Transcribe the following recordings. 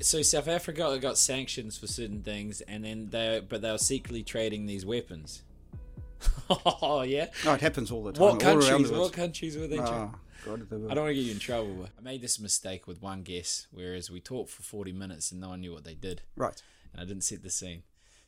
So South Africa got sanctions for certain things, and then they but they were secretly trading these weapons. oh yeah. Oh, it happens all the time. What countries? What countries were they? Ah, God, they were- I don't want to get you in trouble. I made this mistake with one guess, whereas we talked for forty minutes and no one knew what they did, Right. and I didn't set the scene.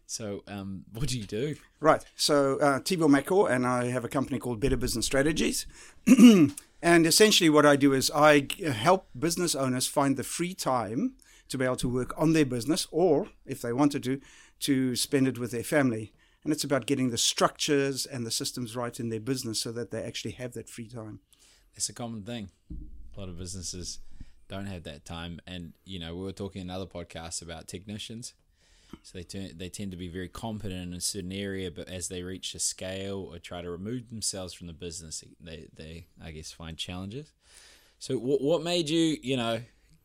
So, um, what do you do? Right. So, uh, Tibor Makor and I have a company called Better Business Strategies. and essentially, what I do is I help business owners find the free time to be able to work on their business or, if they wanted to, to spend it with their family. And it's about getting the structures and the systems right in their business so that they actually have that free time. It's a common thing. A lot of businesses don't have that time, and you know we were talking in other podcasts about technicians. So they turn, they tend to be very competent in a certain area, but as they reach a scale or try to remove themselves from the business, they, they I guess find challenges. So what what made you you know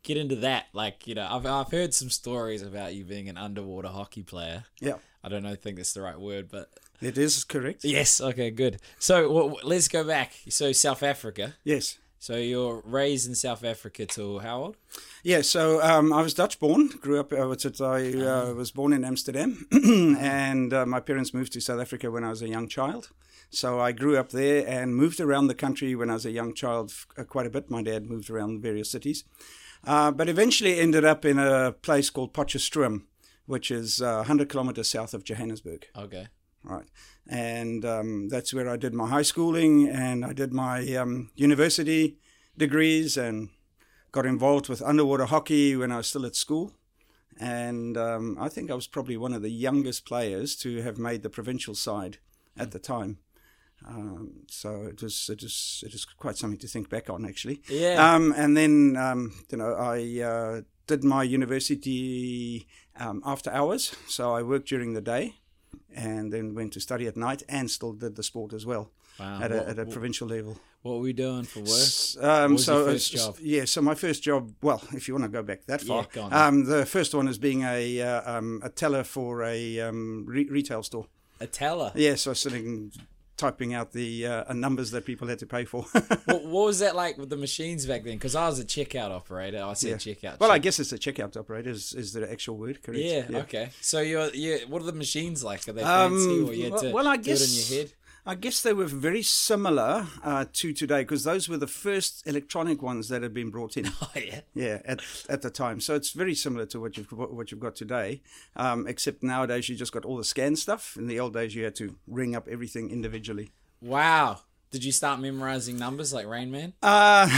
get into that? Like you know I've I've heard some stories about you being an underwater hockey player. Yeah, I don't know, think that's the right word, but it is correct. yes, okay, good. So w let's go back. So South Africa. Yes. So you're raised in South Africa till how old? Yeah, so um, I was Dutch born, grew up, uh, what's it, I uh, was born in Amsterdam, and uh, my parents moved to South Africa when I was a young child. So I grew up there and moved around the country when I was a young child uh, quite a bit. My dad moved around various cities, uh, but eventually ended up in a place called Potchefstroom, which is uh, 100 kilometers south of Johannesburg. Okay. Right. And um, that's where I did my high schooling and I did my um, university degrees and got involved with underwater hockey when I was still at school. And um, I think I was probably one of the youngest players to have made the provincial side at the time. Um, so it was it was it was quite something to think back on actually. Yeah. Um, and then um, you know I uh, did my university um, after hours, so I worked during the day, and then went to study at night, and still did the sport as well Wow. at what, a, at a what- provincial level. what were we doing for work? Um, so first job? Yeah, so my first job. Well, if you want to go back that far, Yeah, on. um, the first one is being a uh, um, a teller for a um, re- retail store. A teller. Yeah, so sitting typing out the uh, numbers that people had to pay for. what, what was that like with the machines back then? Because I was a checkout operator. I said Yeah. checkout. well, I guess it's a checkout operator. Is, is the actual word correct? yeah, Okay. So you're you. What are the machines like? Are they Um, fancy or you had well- to well, I do it in guess- your head? I guess they were very similar uh, to today because those were the first electronic ones that had been brought in. Oh yeah. Yeah, at at the time, so it's very similar to what you've what you've got today, um, except nowadays you just got all the scan stuff. In the old days, you had to ring up everything individually. Wow. Did you start memorizing numbers like Rain Man? Uh,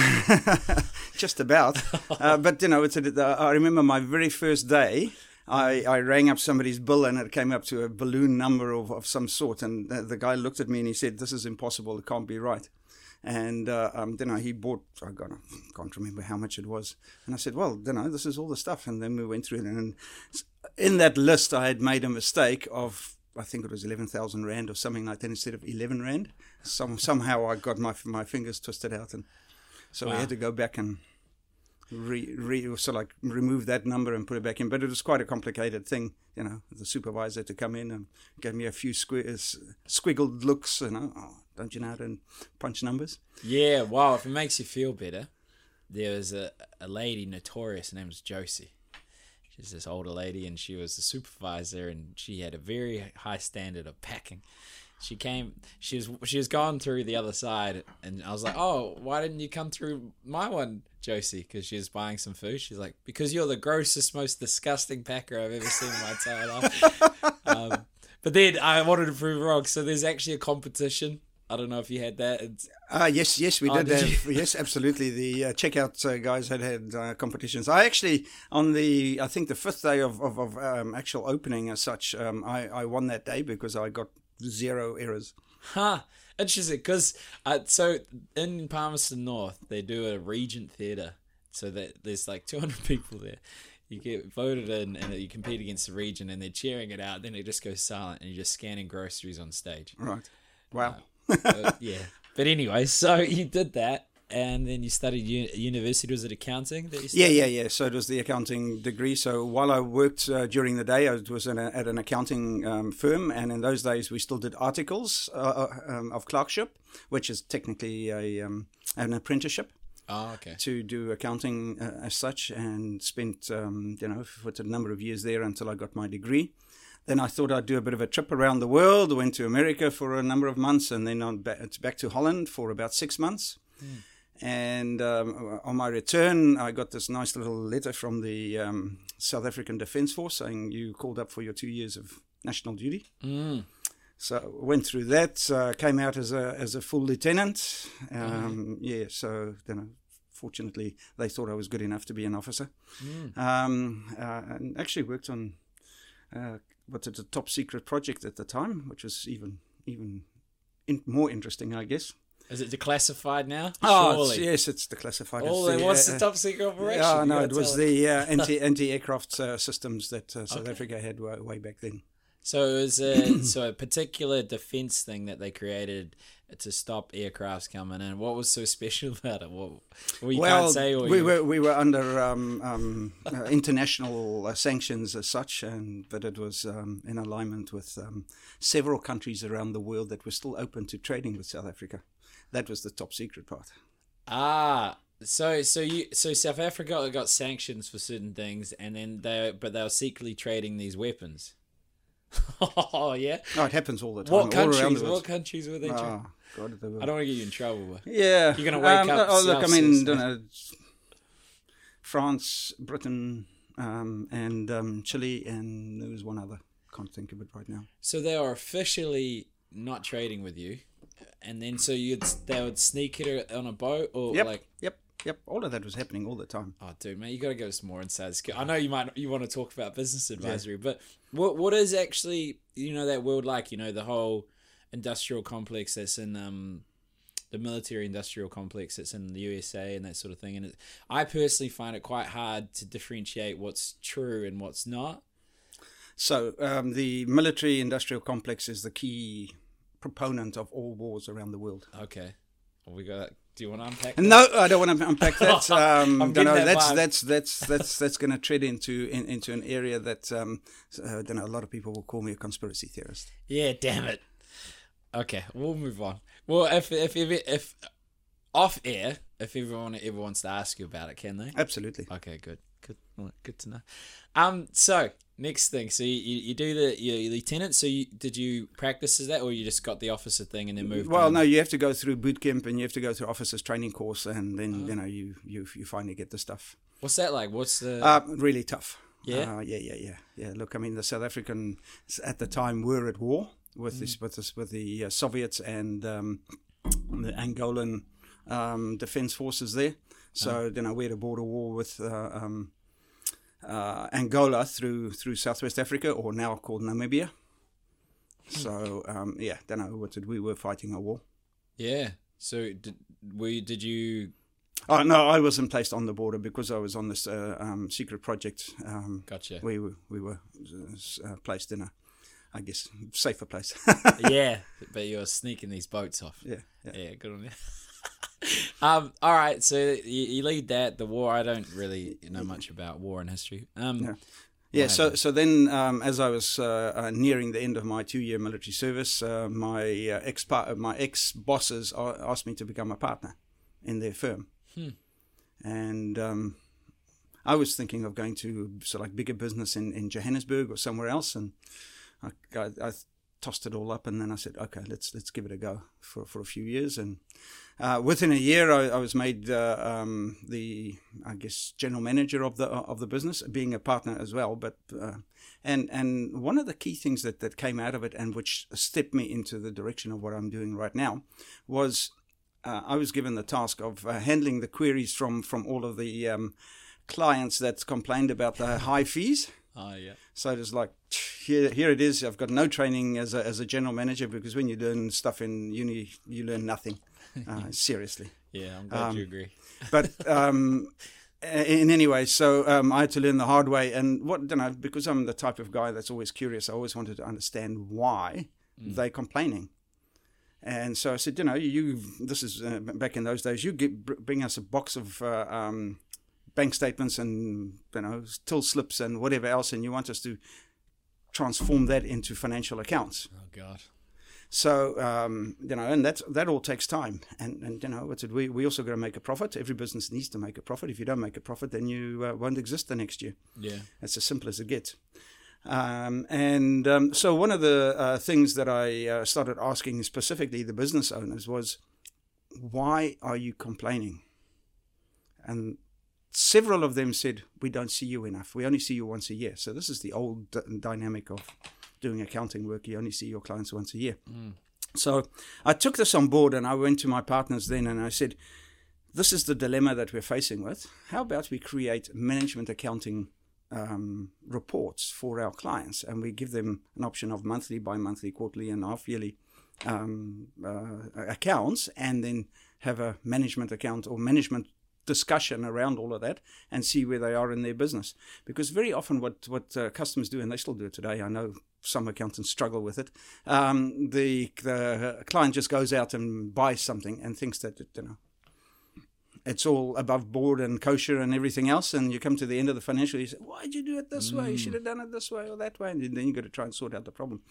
just about. Uh, but you know, it's a, I remember my very first day. I, I rang up somebody's bill and it came up to a balloon number of, of some sort. And the, the guy looked at me and he said, This is impossible. It can't be right. And uh, um, know, he bought, I got, can't remember how much it was. And I said, Well, you know, this is all the stuff. And then we went through it. And in that list, I had made a mistake of, I think it was 11,000 Rand or something like that instead of 11 Rand. Some, somehow I got my, my fingers twisted out. And so we had to go back and re, re so like remove that number and put it back in. But it was quite a complicated thing, you know. The supervisor to come in and gave me a few squi- uh, squiggled looks, you know. Oh, don't you know how to punch numbers? Yeah. Wow. If it makes you feel better, there was a a lady notorious. Her name was Josie. She's this older lady, and she was the supervisor, and she had a very high standard of packing. She came. She was she was gone through the other side, and I was like, "Oh, why didn't you come through my one, Josie?" Because she was buying some food. She's like, "Because you're the grossest, most disgusting packer I've ever seen in my entire life." um, but then I wanted to prove wrong. So there's actually a competition. I don't know if you had that. It's, Uh, yes, yes, we Oh, did. did have, yes, absolutely. The uh, checkout uh, guys had had uh, competitions. I actually, on the, I think the fifth day of, of, of um, actual opening as such, um, I, I won that day because I got zero errors. Huh. Interesting, because uh, so in Palmerston North they do a Regent Theatre, so that there's like 200 people there. You get voted in, and you compete against the region, and they're cheering it out. Then it just goes silent, and you're just scanning groceries on stage. Right. Wow. Uh, yeah. But anyway, so you did that, and then you studied u- university. Was it accounting that you Yeah, yeah, yeah. So it was the accounting degree. So while I worked uh, during the day, I was in a, at an accounting um, firm, and in those days we still did articles uh, uh, um, of clerkship, which is technically a um, an apprenticeship. Oh, okay. to do accounting uh, as such, and spent um, you know for a number of years there until I got my degree. Then I thought I'd do a bit of a trip around the world. Went to America for a number of months, and then on back, back to Holland for about six months. And um, on my return, I got this nice little letter from the um, South African Defence Force saying you called up for your two years of national duty. Mm. So went through that. Uh, came out as a as a full lieutenant. Um, Yeah. So you know, fortunately, they thought I was good enough to be an officer. Um, uh, and actually worked on uh, what's it, a top secret project at the time, which was even even in, more interesting, I guess. Is it declassified now? Oh, it's- yes, it's declassified. Oh, It's then what's uh, the top secret operation? Yeah, no, it was the uh, anti anti aircraft uh, systems that uh, South Okay. Africa had way, way back then. So it was a so a particular defense thing that they created to stop aircrafts coming in. What was so special about it? What well, you well, can't say. Or we you, were we were under um, um, uh, international uh, sanctions as such, and but it was um, in alignment with um, several countries around the world that were still open to trading with South Africa. That was the top secret part. Ah, so so you so South Africa got sanctions for certain things, and then they but they were secretly trading these weapons. oh yeah. No, it happens all the time. What countries? What countries were they? trading? Ah, God, they were- I don't want to get you in trouble. But Yeah, You're gonna wake um, up Oh, look, I mean, don't know, France, Britain, um, and um, Chile, and there was one other. Can't think of it right now. so they are officially not trading with you, and then so you'd they would sneak it on a boat or Yep, like. yep, yep. All of that was happening all the time. Oh, dude, man, you got to give us more skill. I know you might you want to talk about business advisory, but what what is actually you know that world like? You know the whole industrial complex that's in um the military industrial complex that's in the USA and that sort of thing. And it, I personally find it quite hard to differentiate what's true and what's not. So um, the military-industrial complex is the key proponent of all wars around the world. Okay, well, we got. Do you want to unpack? that? No, I don't want to unpack that. Um, know. getting that That's vibe. that's that's that's that's going to tread into in, into an area that um, uh, don't know. A lot of people will call me a conspiracy theorist. Yeah, damn it. Okay, we'll move on. Well, if if if, if off air, if everyone ever wants to ask you about it, can they? Absolutely. Okay, good, good, good to know. Um, so next thing, so you, you, do the your lieutenant. So you did you practice as that, or you just got the officer thing and then moved? Well, on? no, you have to go through boot camp and you have to go through officers training course, and then Uh-huh. you know you you you finally get the stuff. What's that like? What's the? Uh, really tough. Yeah? uh, yeah, yeah, yeah, yeah. Look, I mean, the South Africans at the time were at war with Mm. this with this with the uh, Soviets and um, the Angolan um, defense forces there. So Uh-huh. you know, we had a border war with uh, um, uh, Angola through through Southwest Africa, or now called Namibia. Hmm. So um, yeah, don't know what did we were fighting a war. yeah. So did were you, did you? Oh no, I wasn't placed on the border because I was on this uh, um, secret project. Um, Gotcha. we were we were uh, placed in a, I guess, safer place. yeah, but you're sneaking these boats off. yeah, yeah. Yeah, good on you. um, all right, so you, you lead that the war. I don't really know much about war and history. Um, Yeah. Yeah, so so then um, as I was uh, uh, nearing the end of my two year military service, uh, my uh, ex my ex bosses asked me to become a partner in their firm, Hmm. and um, I was thinking of going to so like bigger business in, in Johannesburg or somewhere else, and I, I, I tossed it all up, and then I said, okay, let's let's give it a go for, for a few years, and uh, within a year, I, I was made uh, um, the, I guess, general manager of the of the business, being a partner as well. But uh, and and one of the key things that, that came out of it, and which stepped me into the direction of what I'm doing right now, was uh, I was given the task of uh, handling the queries from from all of the um, clients that complained about the high fees. oh yeah. So it was like, here, here it is. I've got no training as a, as a general manager because when you learn stuff in uni, you learn nothing. Uh, seriously. Yeah, I'm glad Um, you agree. But um, in any way, so um, I had to learn the hard way. And what, you know, because I'm the type of guy that's always curious, I always wanted to understand why they're complaining. And so I said, you know, you, this is uh, back in those days, you get, bring us a box of uh, um, bank statements and, you know, till slips and whatever else, and you want us to transform that into financial accounts. Oh god. So um, you know, and that that all takes time, and and you know, what's it? We we also got to make a profit. Every business needs to make a profit. If you don't make a profit, then you uh, won't exist the next year. Yeah. It's as simple as it gets. Um, and um, so one of the uh, things that I uh, started asking specifically the business owners was, why are you complaining? And several of them said, we don't see you enough. We only see you once a year. So this is the old d- dynamic of doing accounting work. You only see your clients once a year. So I took this on board and I went to my partners then and I said, this is the dilemma that we're facing with. How about we create management accounting um, reports for our clients and we give them an option of monthly, bi monthly, quarterly, and half yearly um, uh, accounts and then have a management account or management discussion around all of that and see where they are in their business. Because very often, what what uh, customers do, and they still do it today, I know some accountants struggle with it. Um, the the client just goes out and buys something and thinks that you know it's all above board and kosher and everything else. And you come to the end of the financial, you say, "Why'd you do it this way? You should have done it this way or that way." And then you got to try and sort out the problem.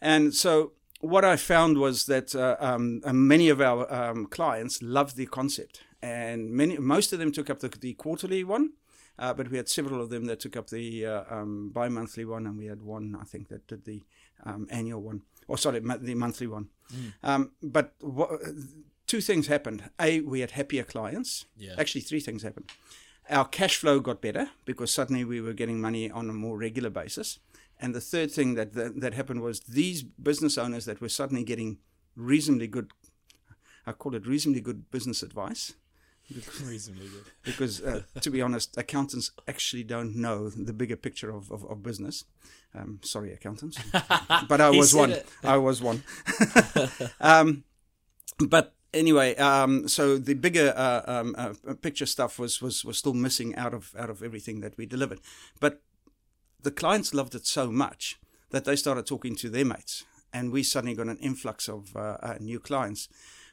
And so what I found was that uh, um, uh, many of our um, clients loved the concept, and many most of them took up the, the quarterly one. Uh, but we had several of them that took up the uh, um, bi-monthly one, and we had one, I think, that did the um, annual one, or sorry, mo- the monthly one. Um, but wha- two things happened. A, we had happier clients. Yeah. Actually, three things happened. Our cash flow got better because suddenly we were getting money on a more regular basis. And the third thing that, that, that happened was these business owners that were suddenly getting reasonably good, I call it reasonably good business advice. Reasonably good. Because, uh, to be honest, accountants actually don't know the bigger picture of, of, of business. Um, sorry, accountants. But I was one. I was one. um, but anyway, um, so the bigger uh, um, uh, picture stuff was, was was still missing out of out of everything that we delivered. But the clients loved it so much that they started talking to their mates, and we suddenly got an influx of uh, uh, new clients.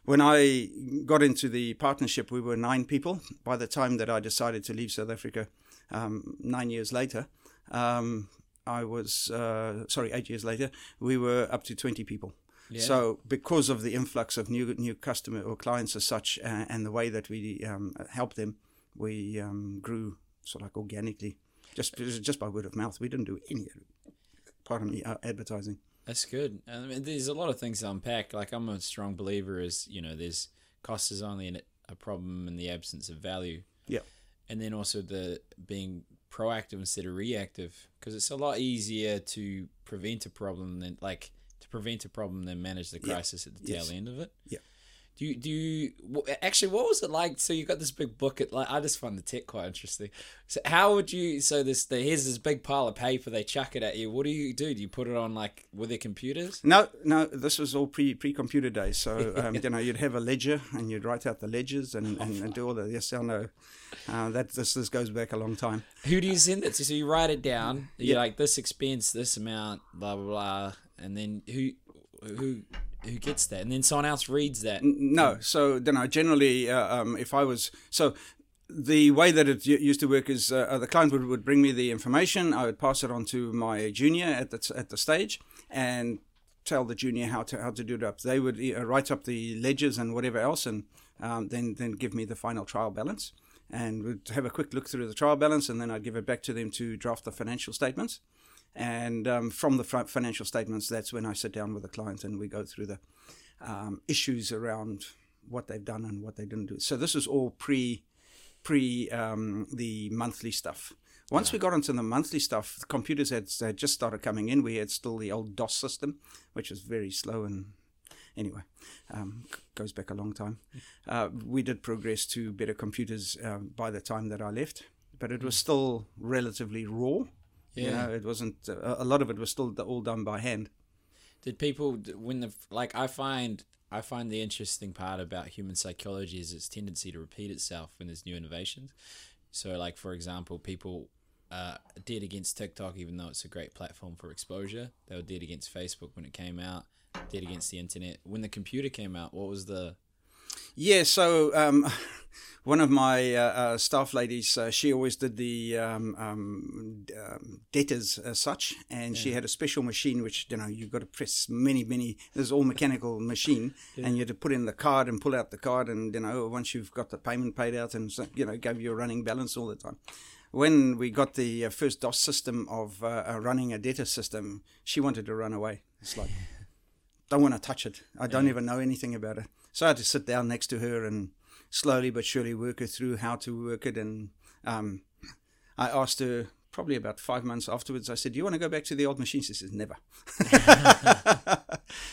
When I got into the partnership, we were nine people. By the time that I decided to leave South Africa, um, nine years later, um, I was uh, sorry, eight years later, we were up to twenty people. Yeah. So, because of the influx of new new customer or clients as such, uh, and the way that we um, help them, we um, grew sort of like organically, just just by word of mouth. We didn't do any, pardon me, uh, advertising. That's good. I mean, there's a lot of things to unpack. Like I'm a strong believer is you know there's cost is only an, a problem in the absence of value. Yeah. And then also the being proactive instead of reactive because it's a lot easier to prevent a problem than like to prevent a problem than manage the Yeah. crisis at the Yes. tail end of it. Yeah. Do you, do you actually what was it like? So you got this big book. At like I just find the tech quite interesting. So how would you? So this the, here's this big pile of paper. They chuck it at you. What do you do? Do you put it on like with their computers? No, no, this was all pre pre computer days. So um, you know, you'd have a ledger and you'd write out the ledgers and, and, and do all the yes, I know. Uh, that this this goes back a long time. Who do you send it to? So you write it down. You're Yeah. like this expense, this amount, blah blah blah, and then who who who gets that? And then someone else reads that. No, so you know, generally, uh, um, if I was so. The way that it used to work is uh, uh, the client would, would bring me the information. I would pass it on to my junior at the at the stage, and tell the junior how to how to do it up. They would uh, write up the ledgers and whatever else, and um, then then give me the final trial balance, and we'd have a quick look through the trial balance, and then I'd give it back to them to draft the financial statements. And um, from the financial statements, that's when I sit down with the client and we go through the um, issues around what they've done and what they didn't do. So this is all pre pre um, the monthly stuff. Once we got into the monthly stuff, the computers had, had just started coming in. We had still the old DOS system, which was very slow and anyway, um, goes back a long time. Uh, we did progress to better computers um, by the time that I left, but it was still relatively raw. You Yeah. know, it wasn't. Uh, a lot of it was still all done by hand. Did people when the like? I find I find the interesting part about human psychology is its tendency to repeat itself when there's new innovations. So, like for example, people uh, did against TikTok, even though it's a great platform for exposure. They were dead against Facebook when it came out. Dead against the internet when the computer came out. What was the Yeah, so um, one of my uh, uh, staff ladies, uh, she always did the um, um, um, debtors as such, and yeah. she had a special machine which you know you've got to press many, many. There's all mechanical machine, yeah. and you had to put in the card and pull out the card, and you know once you've got the payment paid out, and you know gave you a running balance all the time. When we got the uh, first DOS system of uh, running a debtor system, she wanted to run away. It's like don't want to touch it. I don't yeah. even know anything about it. So I had to sit down next to her and slowly but surely work her through how to work it. And um, I asked her probably about five months afterwards. I said, "Do you want to go back to the old machine?" She says, "Never."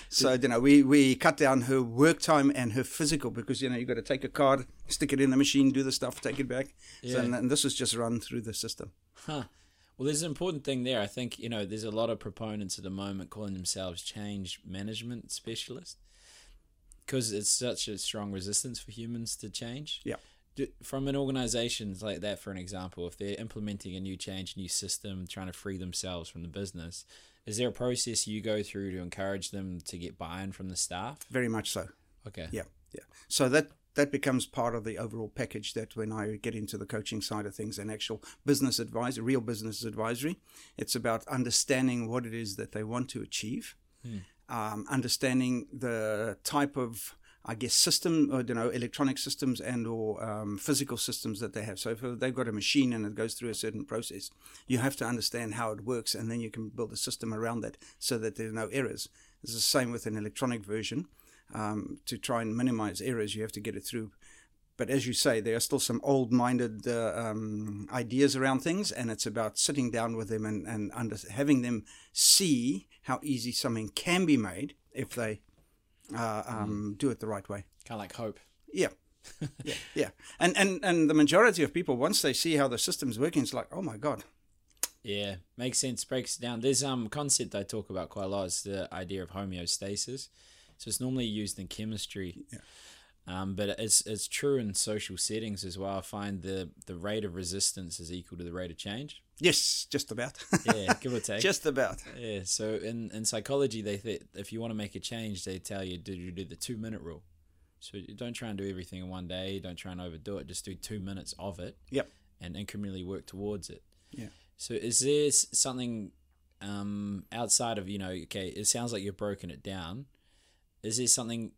so you know, we we cut down her work time and her physical because you know you've got to take a card, stick it in the machine, do the stuff, take it back. Yeah. So, and, and this was just run through the system. Huh. Well, there's an important thing there. I think you know there's a lot of proponents at the moment calling themselves change management specialists because it's such a strong resistance for humans to change. Yeah. From an organization like that, for an example, if they're implementing a new change, new system, trying to free themselves from the business, is there a process you go through to encourage them to get buy-in from the staff? Very much so. Okay. Yeah, yeah. So that that becomes part of the overall package that when I get into the coaching side of things and actual business advice, real business advisory, it's about understanding what it is that they want to achieve, hmm. Um, understanding the type of I guess system, or, you know, electronic systems and or um, physical systems that they have. So if they've got a machine and it goes through a certain process, you have to understand how it works, and then you can build a system around that so that there's no errors. It's the same with an electronic version um, to try and minimize errors. You have to get it through. But as you say, there are still some old minded uh, um, ideas around things, and it's about sitting down with them and, and under, having them see how easy something can be made if they uh, um, mm. do it the right way. Kind of like hope. Yeah. yeah, yeah, and and and the majority of people once they see how the system's working, it's like, oh my god, yeah, makes sense. Breaks down. There's um concept I talk about quite a lot. Is the idea of homeostasis. So it's normally used in chemistry. Yeah. Um, but it's it's true in social settings as well. I find the the rate of resistance is equal to the rate of change. Yes, just about. yeah, give or take. Just about. Yeah. So in in psychology, they th- if you want to make a change, they tell you do you do the two minute rule. So you don't try and do everything in one day. Don't try and overdo it. Just do two minutes of it. Yep. And incrementally work towards it. Yeah. So is there something um, outside of you know? Okay, it sounds like you've broken it down is there something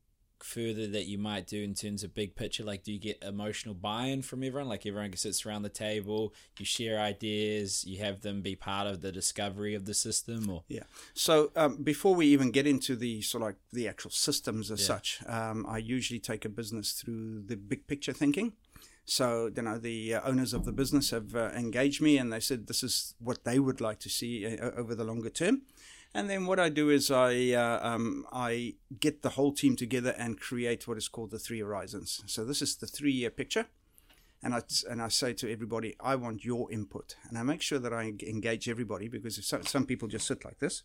further that you might do in terms of big picture? Like, do you get emotional buy-in from everyone? Like, everyone sits around the table, you share ideas, you have them be part of the discovery of the system, or yeah. So um, before we even get into the sort of like the actual systems as yeah. such, um, I usually take a business through the big picture thinking. So you know the uh, owners of the business have uh, engaged me, and they said this is what they would like to see uh, over the longer term. And then what I do is I uh, um, I get the whole team together and create what is called the three horizons. So this is the three year picture, and I and I say to everybody, I want your input, and I make sure that I engage everybody because some, some people just sit like this.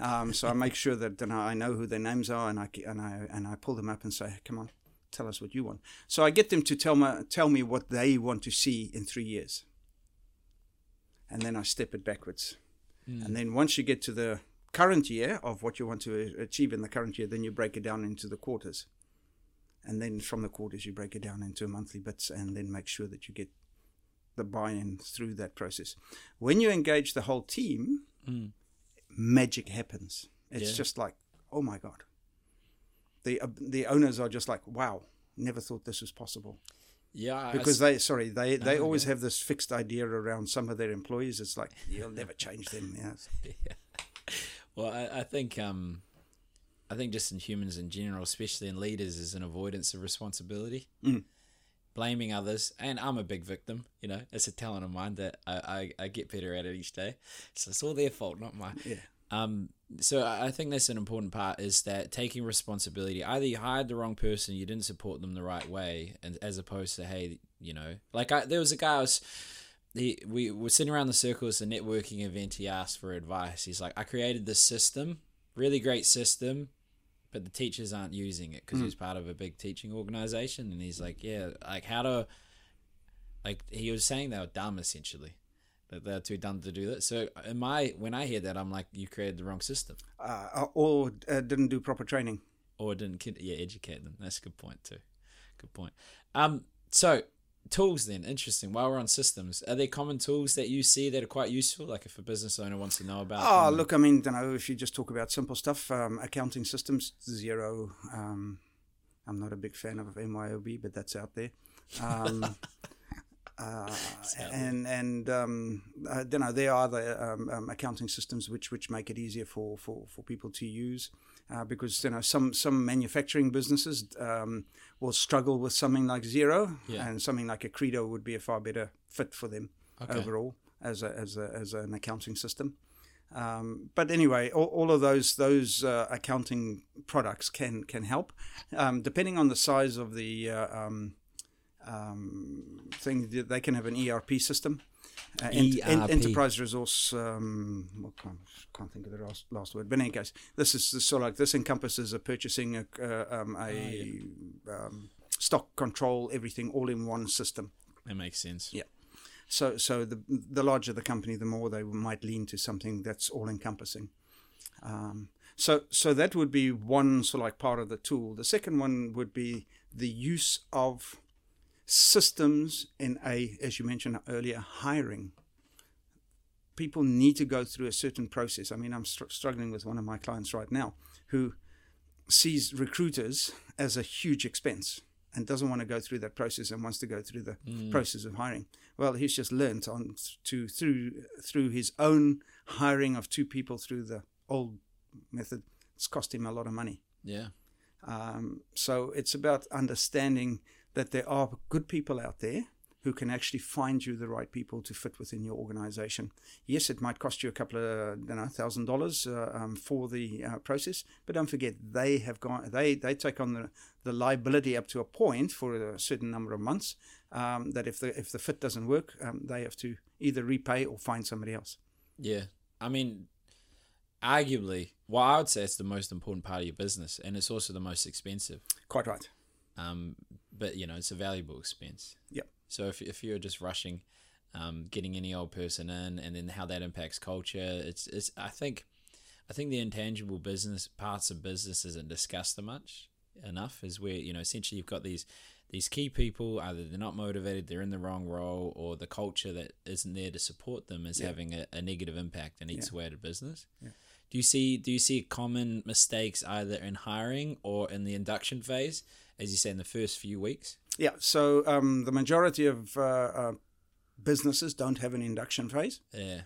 Um, so I make sure that you know, I know who their names are, and I and I and I pull them up and say, come on, tell us what you want. So I get them to tell me tell me what they want to see in three years, and then I step it backwards. Mm. And then once you get to the current year of what you want to achieve in the current year, then you break it down into the quarters. And then from the quarters, you break it down into monthly bits and then make sure that you get the buy in through that process. When you engage the whole team, mm. magic happens. It's yeah. just like, oh my God. The, uh, the owners are just like, wow, never thought this was possible. Yeah, because they sorry they they always have this fixed idea around some of their employees. It's like you'll never change them. Yes. yeah. Well, I, I think um, I think just in humans in general, especially in leaders, is an avoidance of responsibility, mm. blaming others, and I'm a big victim. You know, it's a talent of mine that I, I, I get better at it each day. So it's all their fault, not mine. Yeah. Um, so I think that's an important part is that taking responsibility. Either you hired the wrong person, you didn't support them the right way, and as opposed to hey, you know, like I, there was a guy I was he we were sitting around the circle. It's a networking event. He asked for advice. He's like, I created this system, really great system, but the teachers aren't using it because mm. he's part of a big teaching organization. And he's like, yeah, like how to, like he was saying they were dumb essentially. That they're too dumb to do that. So, am I when I hear that, I'm like, you created the wrong system, uh, or uh, didn't do proper training, or didn't yeah educate them. That's a good point too. Good point. Um, so tools then interesting. While we're on systems, are there common tools that you see that are quite useful? Like if a business owner wants to know about. Oh, them? look, I mean, you know, if you just talk about simple stuff, um, accounting systems, Xero. Um, I'm not a big fan of MYOB, but that's out there. Um, uh, and and um, uh, you know there are the um, um, accounting systems which which make it easier for, for, for people to use uh, because you know some some manufacturing businesses um, will struggle with something like Xero, Yeah. and something like Accredo would be a far better fit for them Okay. overall as a, as a, as an accounting system. Um, but anyway, all, all of those those uh, accounting products can can help, um, depending on the size of the uh, um, um, thing. They can have an ERP system, uh, ERP. enterprise resource. Um, well, can't, can't think of the last, last word. But in any case, this is of like this encompasses a purchasing a, uh, um, a um, stock control, everything all in one system. that makes sense. Yeah. So, so the the larger the company, the more they might lean to something that's all encompassing. Um, so, so that would be one sort of like part of the tool. The second one would be the use of systems in a, as you mentioned earlier, hiring. People need to go through a certain process. I mean, I'm str- struggling with one of my clients right now who sees recruiters as a huge expense and doesn't want to go through that process and wants to go through the process of hiring. Well, he's just learnt on to through through his own hiring of two people through the old method. It's cost him a lot of money. Yeah. Um, so it's about understanding that there are good people out there who can actually find you the right people to fit within your organization. Yes, it might cost you a couple of you know thousand dollars uh, um, for the uh, process, but don't forget they have gone they they take on the, the liability up to a point for a certain number of months. Um, that if the if the fit doesn't work, um, they have to either repay or find somebody else. Yeah. I mean, arguably, well, I would say it's the most important part of your business, and it's also the most expensive. Quite right. Um, but you know, it's a valuable expense. Yep. So if if you're just rushing, um, getting any old person in, and then how that impacts culture, it's it's. I think, I think the intangible business parts of business isn't discussed much enough. Is where you know essentially you've got these these key people either they're not motivated, they're in the wrong role, or the culture that isn't there to support them is Yeah. having a, a negative impact and eats Yeah. away at a business. Yeah. Do you see do you see common mistakes either in hiring or in the induction phase, as you say in the first few weeks? Yeah. So um, the majority of uh, uh, businesses don't have an induction phase. Yeah.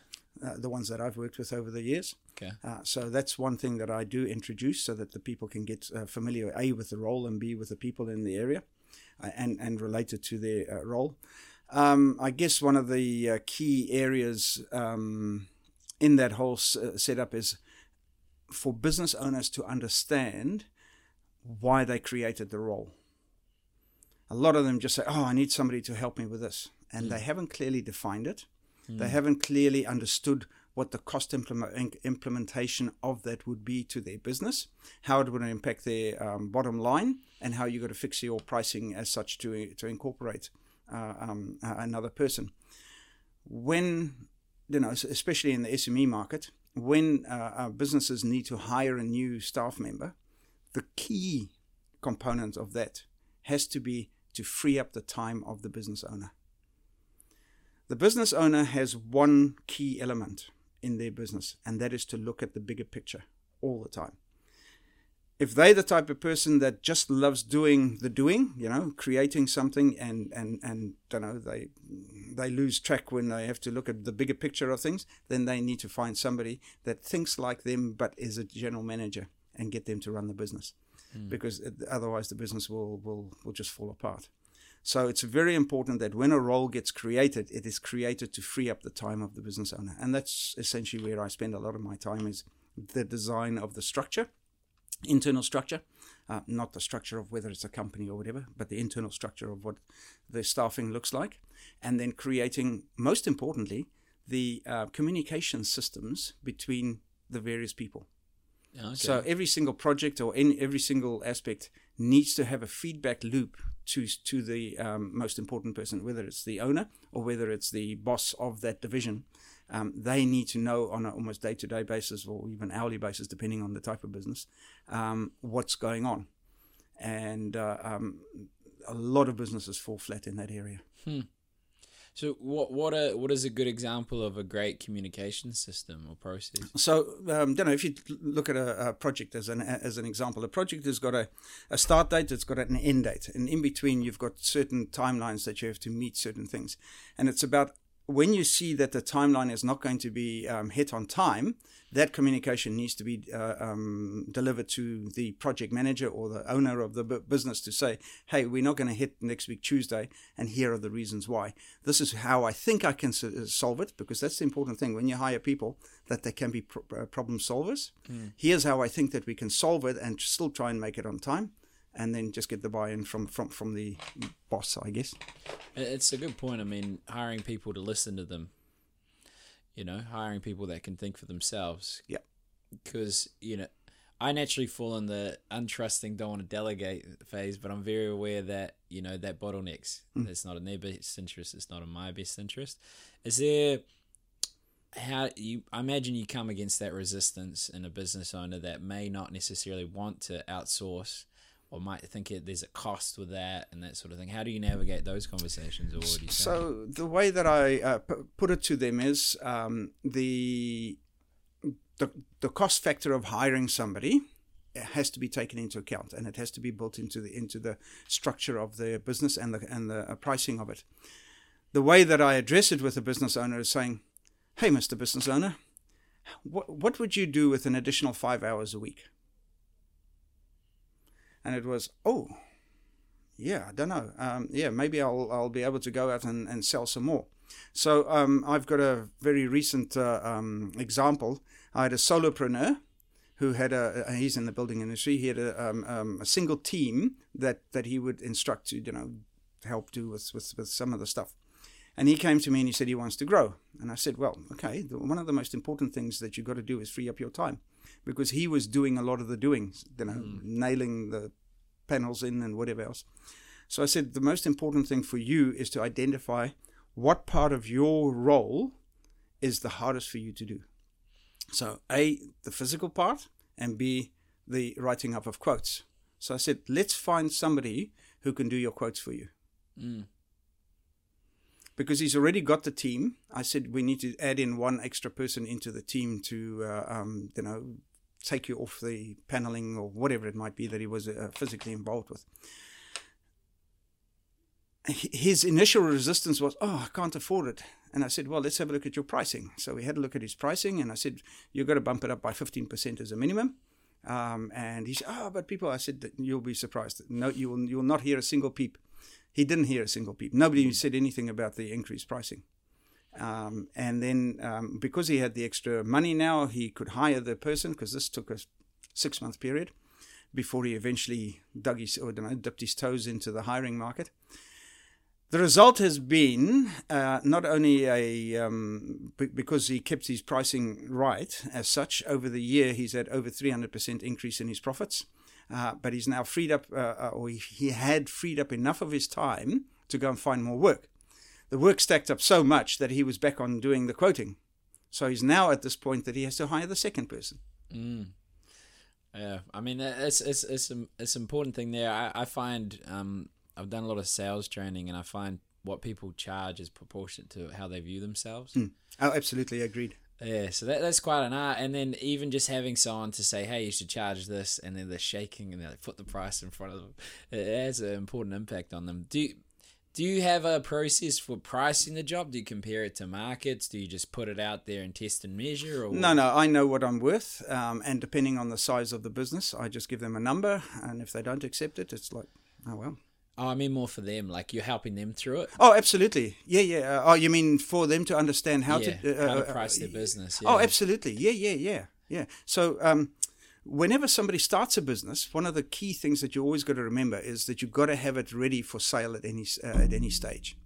uh, the ones that I've worked with over the years. Okay. Uh, so that's one thing that I do introduce so that the people can get uh, familiar, A, with the role and B, with the people in the area uh, and, and related to their uh, role. Um, I guess one of the uh, key areas um, in that whole s- setup is for business owners to understand why they created the role. A lot of them just say, Oh, I need somebody to help me with this. And they haven't clearly defined it. They haven't clearly understood what the cost implement, implementation of that would be to their business, how it would impact their um, bottom line, and how you've got to fix your pricing as such to, to incorporate uh, um, another person. When, you know, especially in the SME market, when uh, businesses need to hire a new staff member, the key component of that has to be to free up the time of the business owner. The business owner has one key element in their business, and that is to look at the bigger picture all the time. If they're the type of person that just loves doing the doing, you know, creating something, and and and don't know, they they lose track when they have to look at the bigger picture of things, then they need to find somebody that thinks like them but is a general manager and get them to run the business, because it- otherwise the business will will will just fall apart. So it's very important that when a role gets created, it is created to free up the time of the business owner. And that's essentially where I spend a lot of my time is the design of the structure, internal structure, uh, not the structure of whether it's a company or whatever, but the internal structure of what the staffing looks like. And then creating, most importantly, the uh, communication systems between the various people. Okay. So every single project or in every single aspect needs to have a feedback loop to to the um, most important person, whether it's the owner or whether it's the boss of that division. Um, they need to know on an almost day to day basis or even hourly basis, depending on the type of business, um, what's going on. And uh, um, a lot of businesses fall flat in that area. So what what a what is a good example of a great communication system or process? So, um, you know, if you look at a, a, project as an as an example, a project has got a, a start date, it's got an end date, and in between you've got certain timelines that you have to meet certain things, and it's about when you see that the timeline is not going to be um, hit on time, that communication needs to be uh, um, delivered to the project manager or the owner of the business to say, hey, we're not going to hit next week Tuesday, and here are the reasons why. This is how I think I can uh, solve it, because that's the important thing when you hire people that they can be pro- uh, problem solvers. Mm. Here's how I think that we can solve it and still try and make it on time and then just get the buy-in from from from the boss, I guess. It's a good point. I mean, hiring people to listen to them. You know, hiring people that can think for themselves. Yeah. Because you know, I naturally fall in the untrusting, don't want to delegate phase, but I'm very aware that you know that bottlenecks. Mm. It's not in their best interest. It's not in my best interest. Is there? how you I imagine you come against that resistance in a business owner that may not necessarily want to outsource or might think it, there's a cost with that and that sort of thing. How do you navigate those conversations? Or what do you so the way that I uh, p- put it to them is um, the, the the cost factor of hiring somebody has to be taken into account and it has to be built into the into the structure of the business and the and the uh, pricing of it. The way that I address it with a business owner is saying, "Hey, Mr. Business Owner, what what would you do with an additional five hours a week?" And it was oh yeah i don't know. Um, yeah maybe i'll i'll be able to go out and, and sell some more. So um, i've got a very recent uh, um, example. I had a solopreneur who had a he's in the building industry. He had a, um, um, a single team that that he would instruct to you know help do with, with with some of the stuff. And he came to me and he said he wants to grow. And i said well okay one of the most important things that you've got to do is free up your time because he was doing a lot of the doings, you know, mm. nailing the panels in and whatever else. So I said the most important thing for you is to identify what part of your role is the hardest for you to do. So A, the physical part, and B, the writing up of quotes. So I said, let's find somebody who can do your quotes for you. Mm. Because he's already got the team, I said we need to add in one extra person into the team to, uh, um, you know, take you off the paneling or whatever it might be that he was uh, physically involved with. His initial resistance was, Oh, I can't afford it. And I said, Well, let's have a look at your pricing. So we had a look at his pricing, and I said, You've got to bump it up by 15% as a minimum. Um, and he said, Oh, but people, I said, You'll be surprised. No, you will, you will not hear a single peep. He didn't hear a single peep. Nobody said anything about the increased pricing. Um, and then um, because he had the extra money now, he could hire the person because this took a six month period before he eventually dug his or dipped his toes into the hiring market. The result has been uh, not only a um, b- because he kept his pricing right as such over the year, he's had over 300% increase in his profits. Uh, but he's now freed up, uh, uh or he had freed up enough of his time to go and find more work the work stacked up so much that he was back on doing the quoting. So he's now at this point that he has to hire the second person. Mm. Yeah, I mean it's it's it's it's important thing there. I, I find um, I've done a lot of sales training, and I find what people charge is proportionate to how they view themselves. Mm. Oh, absolutely agreed. Yeah, so that, that's quite an art. And then even just having someone to say, hey, you should charge this, and then they're shaking and they put the price in front of them, it has an important impact on them. Do you, do you have a process for pricing the job? Do you compare it to markets? Do you just put it out there and test and measure? Or no, no. I know what I'm worth, um, and depending on the size of the business, I just give them a number, and if they don't accept it, it's like, oh well. Oh, I mean more for them. Like you're helping them through it. Oh, absolutely. Yeah, yeah. Uh, oh, you mean for them to understand how yeah, to uh, how to uh, price uh, their business? Yeah. Oh, absolutely. Yeah, yeah, yeah, yeah. So, um, whenever somebody starts a business, one of the key things that you always got to remember is that you've got to have it ready for sale at any uh, at any stage.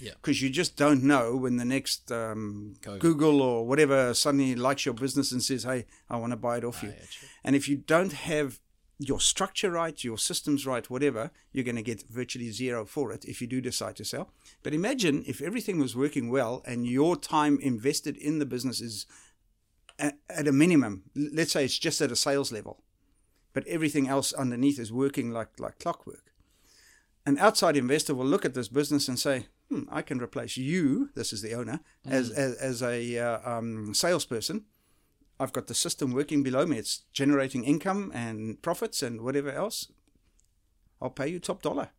Yeah. Because you just don't know when the next um, Google or whatever suddenly likes your business and says, "Hey, I want to buy it off oh, you." Yeah, and if you don't have your structure right, your systems right, whatever, you're going to get virtually zero for it if you do decide to sell. But imagine if everything was working well and your time invested in the business is at a minimum, let's say it's just at a sales level, but everything else underneath is working like like clockwork. an outside investor will look at this business and say, hmm, I can replace you, this is the owner, as, as, as a uh, um, salesperson. I've got the system working below me. It's generating income and profits and whatever else. I'll pay you top dollar.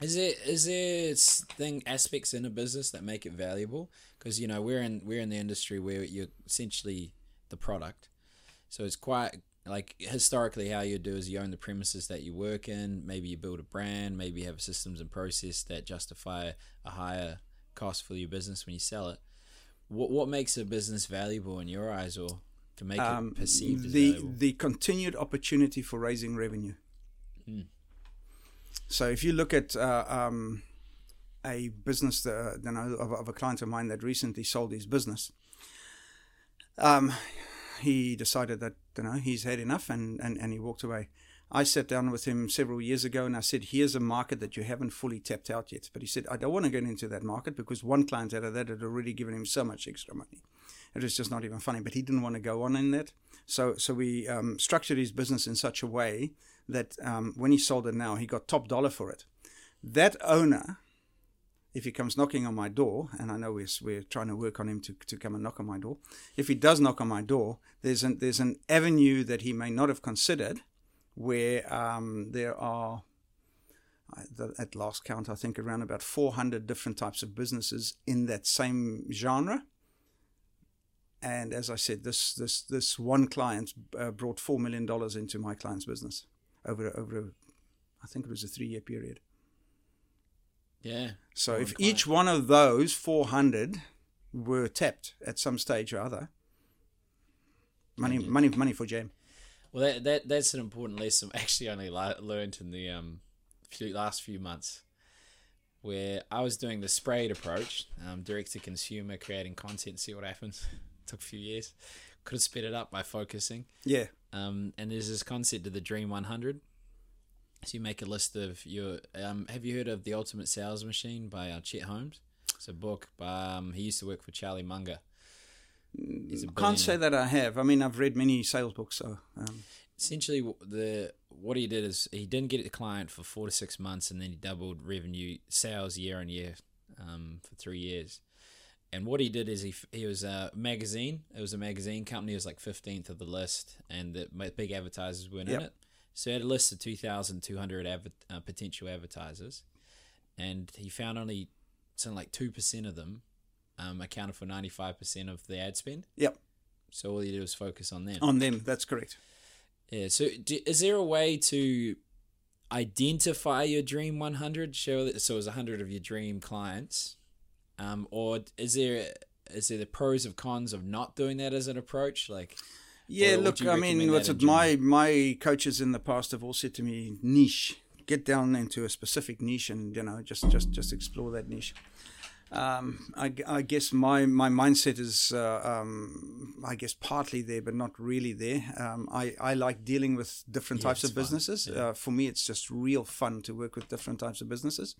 Is there is there thing aspects in a business that make it valuable? Because you know we're in we're in the industry where you're essentially the product, so it's quite like historically how you do is you own the premises that you work in. Maybe you build a brand. Maybe you have systems and process that justify a higher cost for your business when you sell it. What what makes a business valuable in your eyes, or to make it perceived as Um, the valuable? the continued opportunity for raising revenue. So if you look at uh, um, a business that, you know of, of a client of mine that recently sold his business, um, he decided that you know he's had enough and, and, and he walked away. I sat down with him several years ago and I said, "Here's a market that you haven't fully tapped out yet." But he said, "I don't want to get into that market because one client out of that had already given him so much extra money." It was just not even funny. But he didn't want to go on in that. So so we um, structured his business in such a way that um, when he sold it now, he got top dollar for it. That owner, if he comes knocking on my door, and I know we're, we're trying to work on him to, to come and knock on my door, if he does knock on my door, there's an, there's an avenue that he may not have considered where um, there are, at last count, I think around about 400 different types of businesses in that same genre. And as I said, this this this one client uh, brought four million dollars into my client's business over over, a, I think it was a three year period. yeah. So if client. each one of those 400 were tapped at some stage or other, money, Yeah. money, money for Jam. Well, that, that that's an important lesson. I actually only learned in the um few, last few months, where I was doing the sprayed approach, um, direct to consumer, creating content, see what happens. Took a few years. Could have sped it up by focusing. Yeah, Um, and there's this concept of the Dream 100. So you make a list of your. Um, have you heard of the Ultimate Sales Machine by uh, Chet Holmes? It's a book by. Um, he used to work for Charlie Munger. I can't say that I have. I mean, I've read many sales books, so um, essentially the what he did is he didn't get a client for four to six months and then he doubled revenue sales year on year um, for three years and what he did is he he was a magazine it was a magazine company it was like 15th of the list and the big advertisers weren't Yep. in it so he had a list of 2200 adver- uh, potential advertisers and he found only something like 2% of them um, accounted for 95% of the ad spend yep, so all he did was focus on them on them. That's correct. yeah. So, do, is there a way to identify your dream 100? Show that so it's 100 of your dream clients, um, or is there is there the pros of cons of not doing that as an approach? Like, Yeah, look, I mean, what's it? My my coaches in the past have all said to me, niche. Get down into a specific niche, and you know, just just just explore that niche. Um, I, I guess my, my mindset is, uh, um, I guess, partly there, but not really there. Um, I, I like dealing with different Yeah, types of businesses. Yeah. Uh, for me, it's just real fun to work with different types of businesses.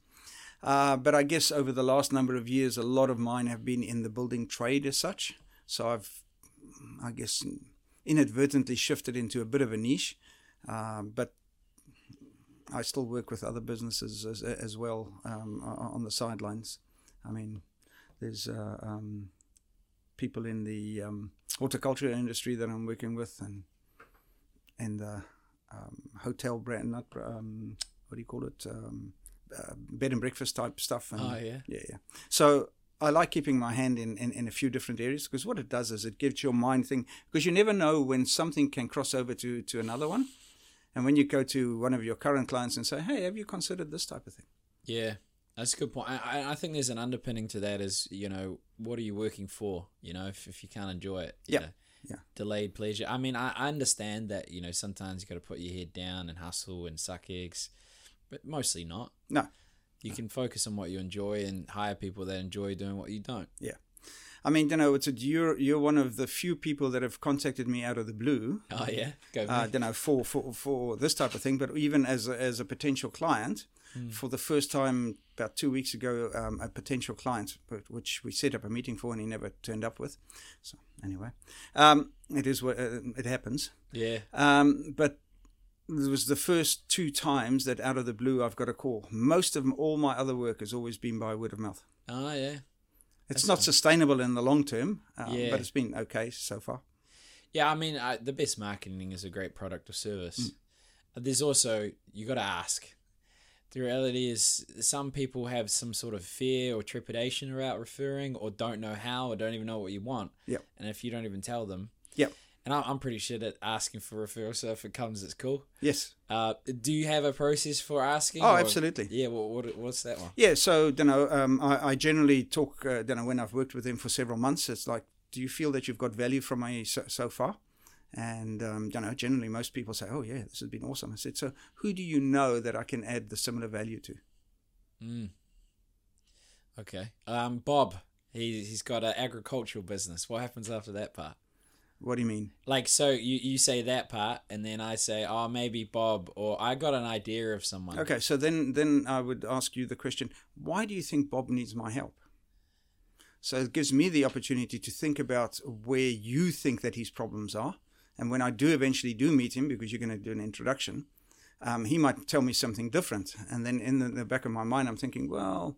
Uh, but I guess over the last number of years, a lot of mine have been in the building trade as such. So I've, I guess, inadvertently shifted into a bit of a niche. Uh, but I still work with other businesses as, as well um, on the sidelines. I mean, there's uh, um, people in the um, horticulture industry that I'm working with, and and the um, hotel brand, not um, what do you call it, um, uh, bed and breakfast type stuff. And, oh yeah, yeah, yeah. So I like keeping my hand in, in, in a few different areas because what it does is it gives your mind thing because you never know when something can cross over to, to another one. And when you go to one of your current clients and say, hey, have you considered this type of thing? yeah. That's a good point. I, I- think there's an underpinning to that. Is you know what are you working for? You know if, if you can't enjoy it, Yeah, know, yeah. delayed pleasure. I mean, I, I understand that you know sometimes you got to put your head down and hustle and suck eggs, but mostly not. No. You can focus on what you enjoy and hire people that enjoy doing what you don't. Yeah. I mean, you know, it's a, you're, you're one of the few people that have contacted me out of the blue Oh yeah, go. uh, you know, for, for, for this type of thing, but even as a, as a potential client, for the first time about two weeks ago, um, a potential client, which we set up a meeting for and he never turned up with. So anyway, um, it is what uh, it happens. yeah, Um, but it was the first two times that out of the blue I've got a call. Most of all my other work has always been by word of mouth. Oh yeah. It's That's not nice. sustainable in the long term, um, Yeah. but it's been okay so far. Yeah, I mean, I, the best marketing is a great product or service. Mm. There's also you got to ask. The reality is, some people have some sort of fear or trepidation about referring, or don't know how, or don't even know what you want. Yep. And if you don't even tell them, Yep. And I'm pretty shit at asking for referrals, so if it comes, it's cool. Yes. Uh, do you have a process for asking? Oh, or- absolutely. Yeah. What, what what's that one? Yeah, so you know, um, I, I generally talk. Uh, you know, when I've worked with them for several months, it's like, do you feel that you've got value from me so, so far? And um, you know, generally, most people say, "Oh, yeah, this has been awesome." I said, "So, who do you know that I can add the similar value to?" Mm. Okay. Um, Bob, he he's got an agricultural business. What happens after that part? What do you mean? Like, so you, you say that part, and then I say, oh, maybe Bob, or I got an idea of someone. Okay, so then then I would ask you the question: Why do you think Bob needs my help? So it gives me the opportunity to think about where you think that his problems are, and when I do eventually do meet him, because you're going to do an introduction, um, he might tell me something different, and then in the, the back of my mind, I'm thinking, well,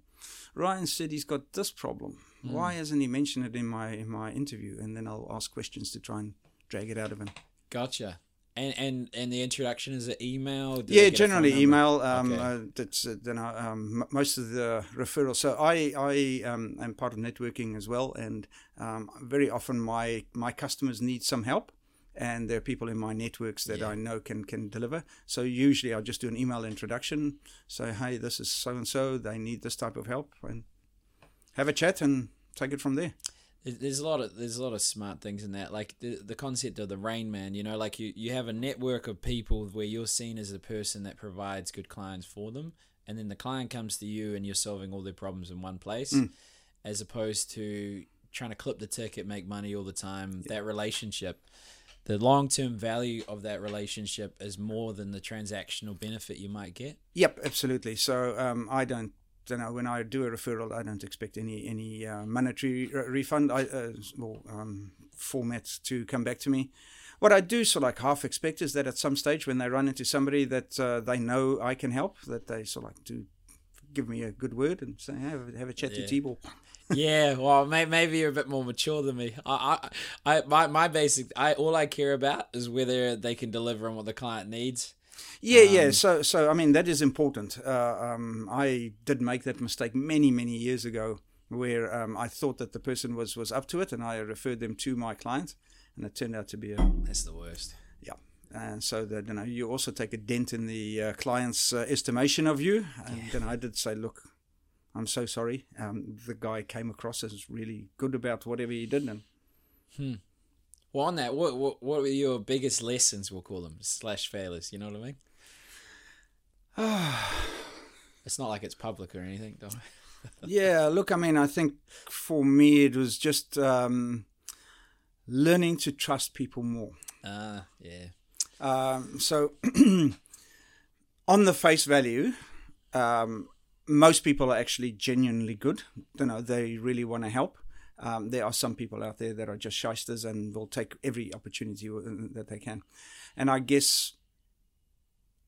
Ryan said he's got this problem. Why hasn't he mentioned it in my in my interview? And then I'll ask questions to try and drag it out of him. Gotcha. And and and the introduction is an email. Do yeah, get a phone generally email. Um, Okay. uh, that's uh, you know um, most of the referrals. So I I um, am part of networking as well, and um, very often my my customers need some help, and there are people in my networks that Yeah. I know can can deliver. So usually I just do an email introduction, say hey, this is so and so. They need this type of help, and have a chat and take it from there. There- There's a lot of there's a lot of smart things in that, like the the concept of the rain man. You know, like you you have a network of people where you're seen as a person that provides good clients for them, and then the client comes to you and you're solving all their problems in one place, Mm. as opposed to trying to clip the ticket, make money all the time. That relationship, the long term value of that relationship is more than the transactional benefit you might get. Yep, absolutely. So um, I don't, you know, when I do a referral, I don't expect any any uh, monetary re- refund I, uh, or um, format to come back to me. What I do sort of like half expect is that at some stage when they run into somebody that uh, they know I can help, that they sort of like to give me a good word and say, have, a- have a chat Yeah. to Tibor. yeah, well, may, maybe you're a bit more mature than me. I, I, I, my, my basic, I all I care about is whether they can deliver on what the client needs. Yeah, yeah. Um, So, so I mean, that is important. Uh, um, I did make that mistake many, many years ago, where um, I thought that the person was was up to it, and I referred them to my client, and it turned out to be a That's the worst. yeah. And so that you know, you also take a dent in the uh, client's uh, estimation of you. And then I did say, look, I'm so sorry. Um, the guy came across as really good about whatever he did, and Well, on that, what, what what were your biggest lessons? We'll call them slash failures. You know what I mean? It's not like it's public or anything, though. yeah, look, I mean, I think for me it was just um, learning to trust people more. Ah, yeah. Um, so, on the face value, um, most people are actually genuinely good. You know, they really want to help. Um, there are some people out there that are just shysters and will take every opportunity that they can. And I guess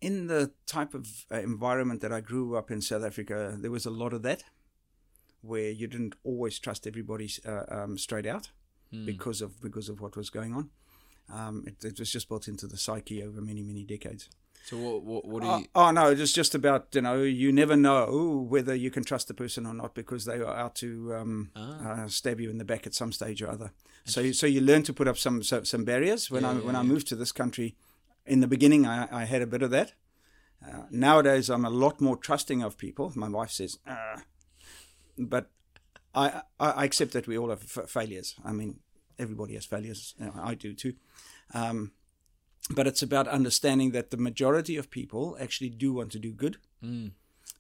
in the type of uh, environment that I grew up in South Africa, there was a lot of that, where you didn't always trust everybody uh, um, straight out Hmm. because of because of what was going on. Um, it, it was just built into the psyche over many many decades. So what what, what do Oh, you? oh no, it's just about you know you never know whether you can trust the person or not because they are out to um, Ah. uh, stab you in the back at some stage or other. So you, so you learn to put up some some, some barriers. When Yeah, I yeah, when I moved to this country, in the beginning I, I had a bit of that. Uh, nowadays I'm a lot more trusting of people. My wife says, uh, but I, I I accept that we all have f- failures. I mean everybody has failures. You know, I do too. Um, but it's about understanding that the majority of people actually do want to do good, Mm.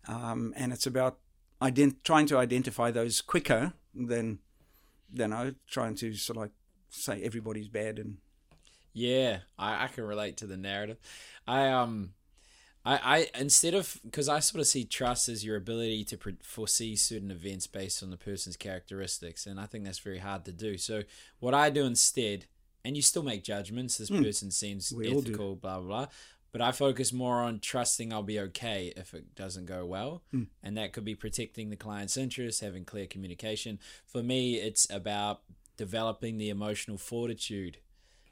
um, and it's about ident- trying to identify those quicker than, you know, trying to sort of like say everybody's bad and Yeah, I, I can relate to the narrative. I um, I I instead of because I sort of see trust as your ability to pre- foresee certain events based on the person's characteristics, and I think that's very hard to do. So what I do instead, and you still make judgments. This Mm. person seems We ethical, blah blah blah. but I focus more on trusting I'll be okay if it doesn't go well, and that could be protecting the client's interests, having clear communication. For me, it's about developing the emotional fortitude.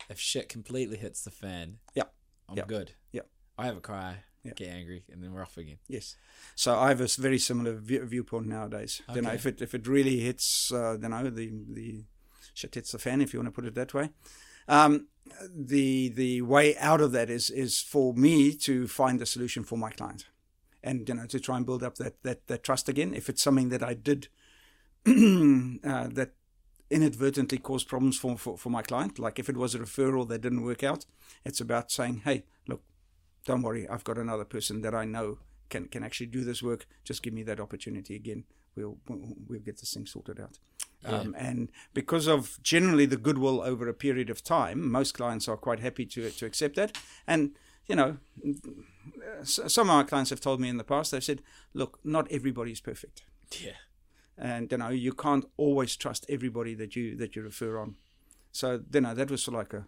If shit completely hits the fan, Yeah. I'm Yeah. good. Yeah. I have a cry, Yeah. get angry, and then we're off again. Yes. So I have a very similar view, viewpoint nowadays. You know, if it if it really hits, uh, you know, the the shit hits the fan, if you want to put it that way. Um, the the way out of that is is for me to find a solution for my client, and you know, to try and build up that that that trust again. If it's something that I did uh, that inadvertently caused problems for, for for my client, like if it was a referral that didn't work out, it's about saying, hey, look, don't worry, I've got another person that I know can can actually do this work. Just give me that opportunity again. We'll we'll, we'll get this thing sorted out. Um, and because of generally the goodwill over a period of time, most clients are quite happy to to accept that. And you know, some of our clients have told me in the past. They've said, "Look, not everybody is perfect, Yeah. and you know you can't always trust everybody that you that you refer on." So you know that was like a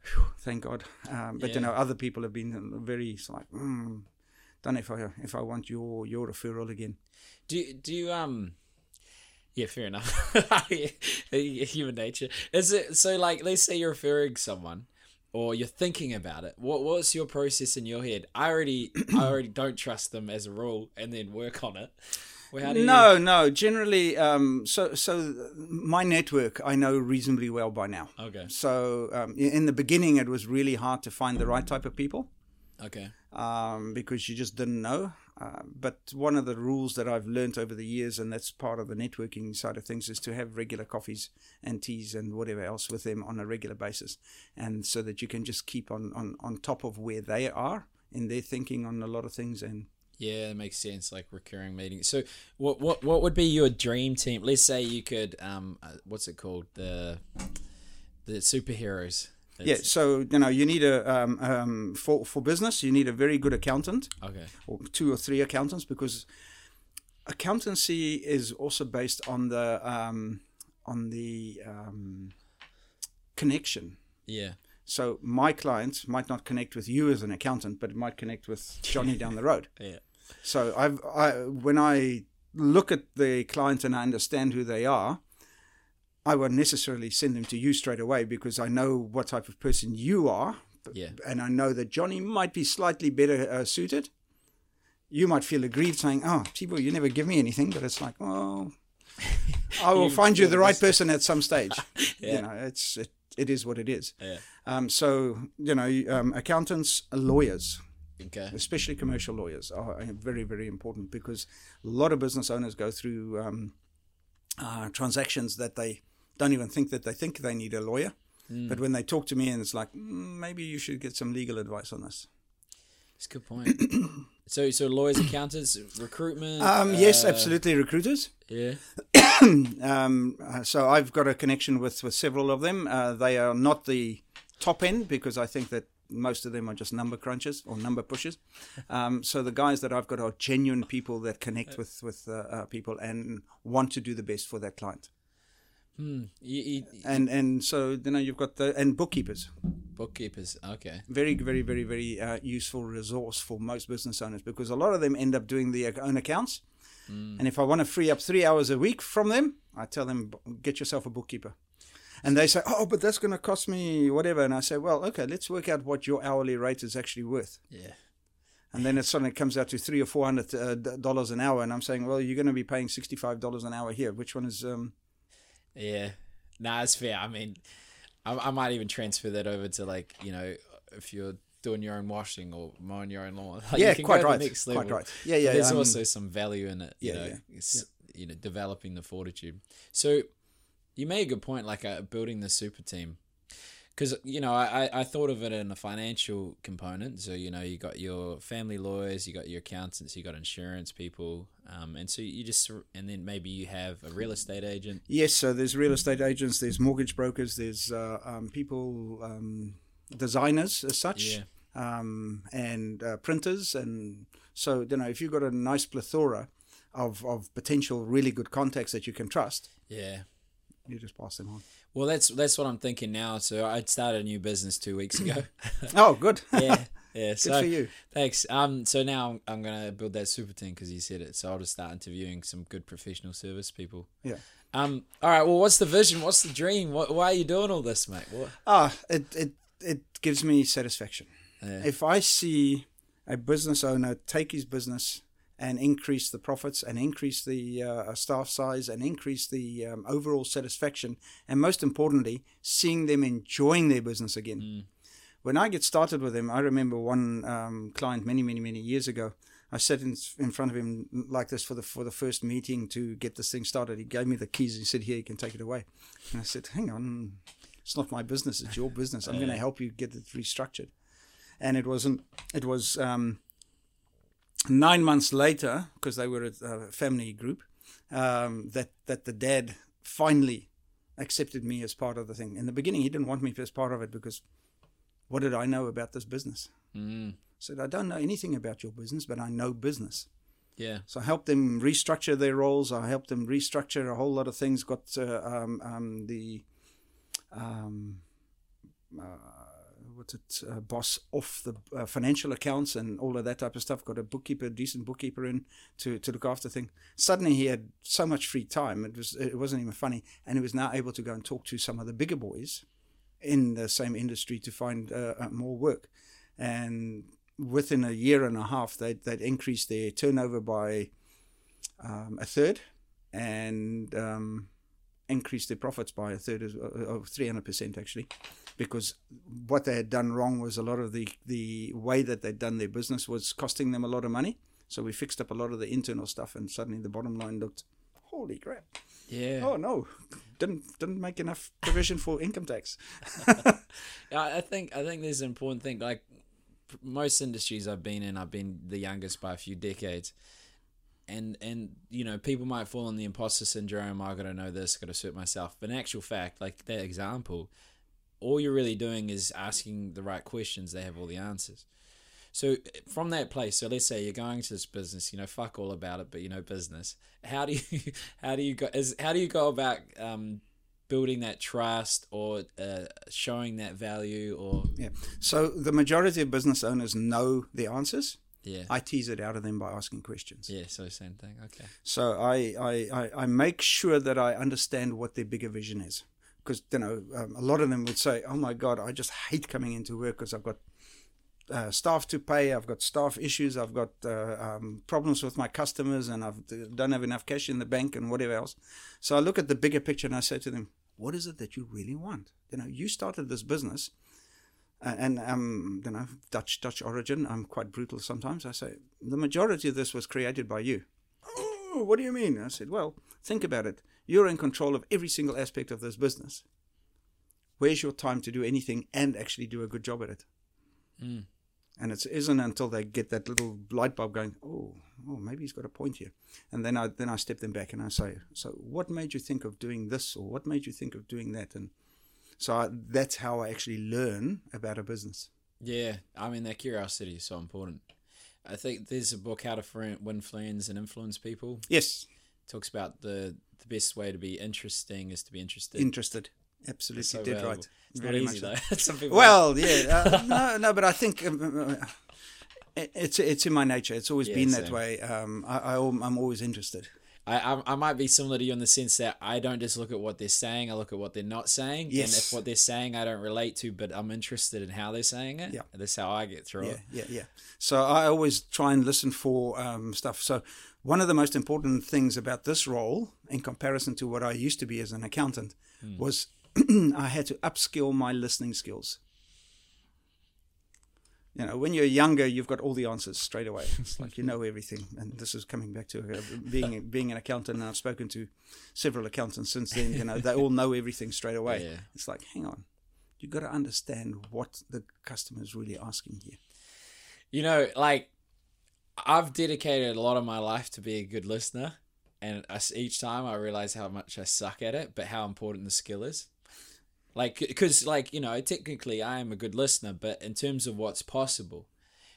Phew, thank God. Um, but you know, other people have been very like, mm, don't know if I if I want your your referral again. Do you- do you um yeah, fair enough. Human nature. Is it so like let's say you're referring someone or you're thinking about it. What what's your process in your head? I already I already don't trust them as a rule and then work on it. Well, do you No, no. Generally, um, so so my network I know reasonably well by now. Okay. So um, in the beginning, it was really hard to find the right type of people Okay. um, because you just didn't know. Uh, but one of the rules that I've learned over the years, and that's part of the networking side of things, is to have regular coffees and teas and whatever else with them on a regular basis, and so that you can just keep on on, on top of where they are in their thinking on a lot of things. And Yeah, that makes sense. Like recurring meetings. So, what what what would be your dream team? Let's say you could um, uh, what's it called the the superheroes. Yeah, so you know you need a um, um, for for business you need a very good accountant Okay. or two or three accountants because accountancy is also based on the um, on the um, connection. Yeah. So my client might not connect with you as an accountant, but it might connect with Johnny down the road. Yeah. So I've I when I look at the client and I understand who they are, I won't necessarily send them to you straight away because I know what type of person you are, Yeah. and I know that Johnny might be slightly better uh, suited. You might feel aggrieved, saying, "Oh, Tibor, you never give me anything," but it's like, "Oh, I will You find you the right person at some stage." Yeah. You know, it's it, it is what it is. Yeah. Um, so you know, um, accountants, lawyers, Okay. especially commercial lawyers, are very, very important because a lot of business owners go through um, uh, transactions that they don't even think that they think they need a lawyer. Hmm. But when they talk to me, and it's like, mm, maybe you should get some legal advice on this. It's a good point. so, so lawyers, accountants, recruitment. Um, yes, uh, absolutely, recruiters. Yeah. um, uh, so I've got a connection with, with several of them. Uh, they are not the top end because I think that most of them are just number crunchers or number pushers. Um, so the guys that I've got are genuine people that connect with with uh, uh, people and want to do the best for their client. Hmm. You, you, And and so you know you've got the and bookkeepers, bookkeepers. Okay. very very very very uh, useful resource for most business owners because a lot of them end up doing their own accounts. And if I want to free up three hours a week from them, I tell them get yourself a bookkeeper. And they say, "Oh, but that's going to cost me whatever." And I say, "Well, okay, let's work out what your hourly rate is actually worth." Yeah. And then it suddenly comes out to three or four hundred uh, dollars an hour, and I'm saying, "Well, you're going to be paying sixty-five dollars an hour here. Which one is?" Um, Yeah. Nah, it's fair. I mean, I, I might even transfer that over to like you know if you're doing your own washing or mowing your own lawn. Like, yeah, you quite right. next Quite right. Yeah, yeah. There's um, also some value in it. You yeah, know, yeah, it's, you know, developing the fortitude. So you made a good point, like uh, building the super team. Because you know, I, I- I thought of it in a financial component. So you know, you got your family lawyers, you got your accountants, you got insurance people, um, and so you just and then maybe you have a real estate agent. Yes, so there's real estate agents, there's mortgage brokers, there's uh, um, people, um, designers as such, Yeah. um, and uh, printers. And so, you know, if you've got a nice plethora of, of potential really good contacts that you can trust, Yeah. you just pass them on. Well, that's that's what I'm thinking now. So I'd started a new business two weeks ago. Oh, good. yeah, Yeah, Good so for you. thanks. Um, so now I'm, I'm gonna build that super team because you said it. So I'll just start interviewing some good professional service people. Yeah. Um. All right. Well, what's the vision? What's the dream? What, why are you doing all this, mate? What? Ah, it, it, it gives me satisfaction. Yeah. If I see a business owner take his business and increase the profits and increase the uh, staff size and increase the um, overall satisfaction, and most importantly, seeing them enjoying their business again. When I get started with him, I remember one um, client many, many, many years ago. I sat in, in front of him like this for the for the first meeting to get this thing started. He gave me the keys. He said, "Here, you can take it away." And I said, "Hang on, it's not my business. It's your business. I'm going to help you get it restructured." And it wasn't. It was um, nine months later because they were a, a family group um, that that the dad finally accepted me as part of the thing. In the beginning, he didn't want me as part of it because what did I know about this business? Mm, said, I don't know anything about your business, but I know business. yeah. So I helped them restructure their roles. I helped them restructure a whole lot of things. Got uh, um, um, the um, uh, what's it uh, boss off the uh, financial accounts and all of that type of stuff. Got a bookkeeper, a decent bookkeeper in to, to look after things. Suddenly he had so much free time. It was it wasn't even funny, and he was now able to go and talk to some of the bigger boys in the same industry to find uh, uh, more work. And within a year and a half, they'd, they'd increased their turnover by um, a third and um, increased their profits by a third, of, of 300% actually. Because what they had done wrong was a lot of the, the way that they'd done their business was costing them a lot of money. So we fixed up a lot of the internal stuff, and suddenly the bottom line looked, holy crap. Yeah. Oh no, didn't didn't make enough provision for income tax. Yeah, I think I think there's an important thing. Like most industries I've been in, I've been the youngest by a few decades, and and you know people might fall in the imposter syndrome. I got to know this, got to suit myself. But in actual fact, like that example, all you're really doing is asking the right questions. They have all the answers. So from that place, so let's say you're going to this business, you know, fuck all about it, but you know business. How do you, how do you go? Is how do you go about um, building that trust or uh, showing that value or Yeah. So the majority of business owners know the answers. yeah, I tease it out of them by asking questions. yeah, so same thing. Okay, So I, I, I, make sure that I understand what their bigger vision is. Because, you know, um, a lot of them would say, oh my God, I just hate coming into work because I've got uh, staff to pay, I've got staff issues, I've got uh, um, problems with my customers, and I don't have enough cash in the bank and whatever else. So I look at the bigger picture and I say to them, what is it that you really want? You know, you started this business and um, you know, Dutch Dutch origin. I'm quite brutal sometimes. I say the majority of this was created by you. Oh, what do you mean? I said, well, think about it. You're in control of every single aspect of this business. Where's your time to do anything and actually do a good job at it? Mm. And it isn't until they get that little light bulb going, oh, oh, maybe he's got a point here. And then I then I step them back and I say, so what made you think of doing this, or what made you think of doing that? And so I, that's how I actually learn about a business. yeah. I mean, that curiosity is so important. I think there's a book, How to Win Friends and Influence People. Yes, talks about the the best way to be interesting is to be interested. interested. Absolutely, so dead valuable. right. It's not easy much though. Some people Well, yeah, uh, no, no, but I think um, uh, it- it's it's in my nature. It's always Yeah, been that same. way. Um, I, I I'm always interested. I, I might be similar to you in the sense that I don't just look at what they're saying. I look at what they're not saying. And Yes. if what they're saying I don't relate to, but I'm interested in how they're saying it. Yeah. That's how I get through Yeah, it. yeah, yeah. So I always try and listen for um, stuff. So one of the most important things about this role, in comparison to what I used to be as an accountant, was I had to upskill my listening skills. You know, when you're younger, you've got all the answers straight away. It's like you know everything. And this is coming back to uh, being being an accountant. And I've spoken to several accountants since then. You know, they all know everything straight away. Yeah. It's like, hang on, you've got to understand what the customer is really asking here. You know, like I've dedicated a lot of my life to be a good listener, and each time I realize how much I suck at it, but how important the skill is. Like, because, like, you know, technically I am a good listener, but in terms of what's possible,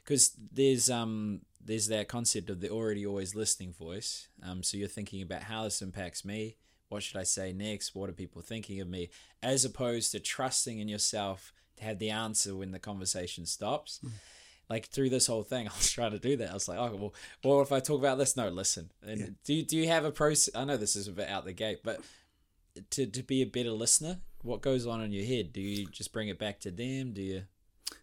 because there's um there's that concept of the already always listening voice. Um, so you're thinking about how this impacts me. What should I say next? What are people thinking of me? As opposed to trusting in yourself to have the answer when the conversation stops. like through this whole thing, I was trying to do that. I was like, oh well, well if I talk about this, no, listen. And Yeah. do you, do you have a process? I know this is a bit out the gate, but to to be a better listener, what goes on in your head? Do you just bring it back to them? Do you?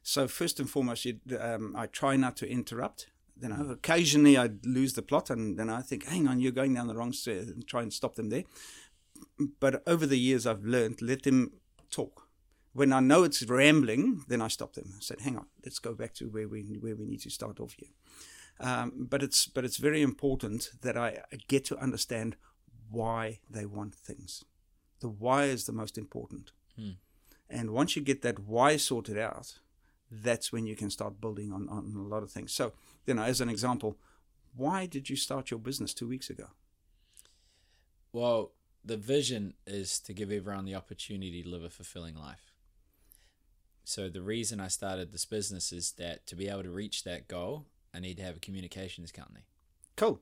So first and foremost, you, um, I try not to interrupt. You know, occasionally I lose the plot, and then I think, "Hang on, you're going down the wrong street," and try and stop them there. But over the years, I've learned let them talk. When I know it's rambling, then I stop them. I said, "Hang on, let's go back to where we where we need to start off here." Um, but it's but it's very important that I get to understand why they want things. The why is the most important. Hmm. And once you get that why sorted out, that's when you can start building on, on a lot of things. So, you know, as an example, why did you start your business two weeks ago? Well, the vision is to give everyone the opportunity to live a fulfilling life. So the reason I started this business is that to be able to reach that goal, I need to have a communications company. Cool.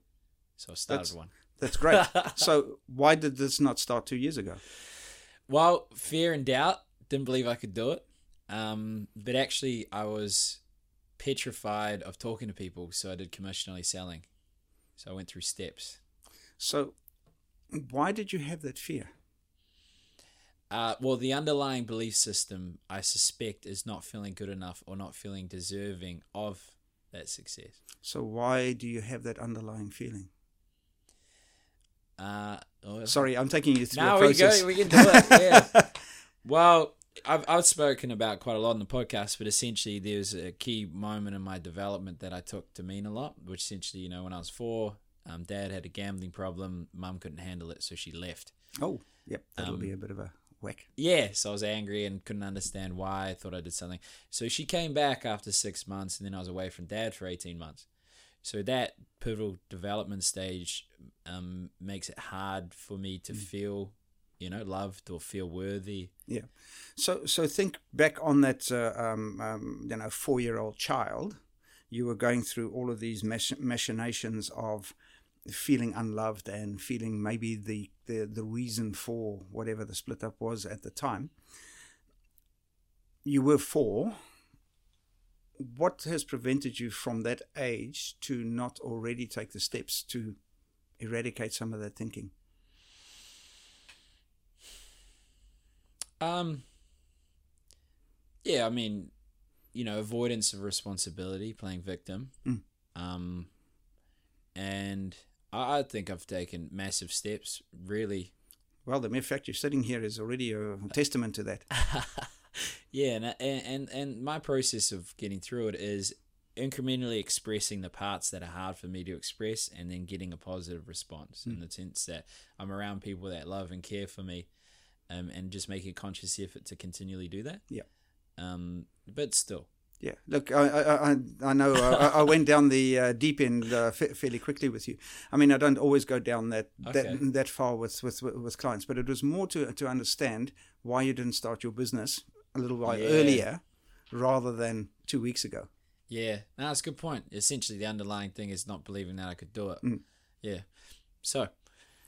So I started That's- one. That's great. so, why did this not start two years ago? Well, fear and doubt. Didn't believe I could do it. Um, but actually, I was petrified of talking to people, so I did commission only selling. So I went through steps. So, why did you have that fear? Uh, well, the underlying belief system, I suspect, is not feeling good enough or not feeling deserving of that success. So, why do you have that underlying feeling? Uh, Sorry, I'm taking you through no, a we process. go. We can do it. Yeah. well, I've I've spoken about quite a lot in the podcast, but essentially there's a key moment in my development that I took to mean a lot. Which essentially, you know, when I was four, um, dad had a gambling problem. Mum couldn't handle it, so she left. oh, yep, that'll Um, be a bit of a whack. Yeah, so I was angry and couldn't understand why. I thought I did something. So she came back after six months, and then I was away from dad for 18 months. So that pivotal development stage um, makes it hard for me to feel, you know, loved or feel worthy. Yeah. So so think back on that uh, um, um, you know four year old child. You were going through all of these mach- machinations of feeling unloved and feeling maybe the, the the reason for whatever the split up was at the time. You were four. What has prevented you from that age to not already take the steps to eradicate some of that thinking? Um, yeah, I mean, you know, avoidance of responsibility, playing victim. Mm. Um, and I, I think I've taken massive steps, really. Well, the mere fact you're sitting here is already a testament to that. yeah, and, and and my process of getting through it is incrementally expressing the parts that are hard for me to express, and then getting a positive response in the sense that I'm around people that love and care for me, um, and just making a conscious effort to continually do that. Yeah. Um, but still, Yeah, look, I I, I, know I, I went down the uh, deep end uh, fa- fairly quickly with you. I mean, I don't always go down that Okay. that, that far with, with with clients, but it was more to to understand why you didn't start your business a little while Yeah. earlier, rather than two weeks ago. yeah, no, that's a good point. Essentially, the underlying thing is not believing that I could do it. Mm. Yeah. So,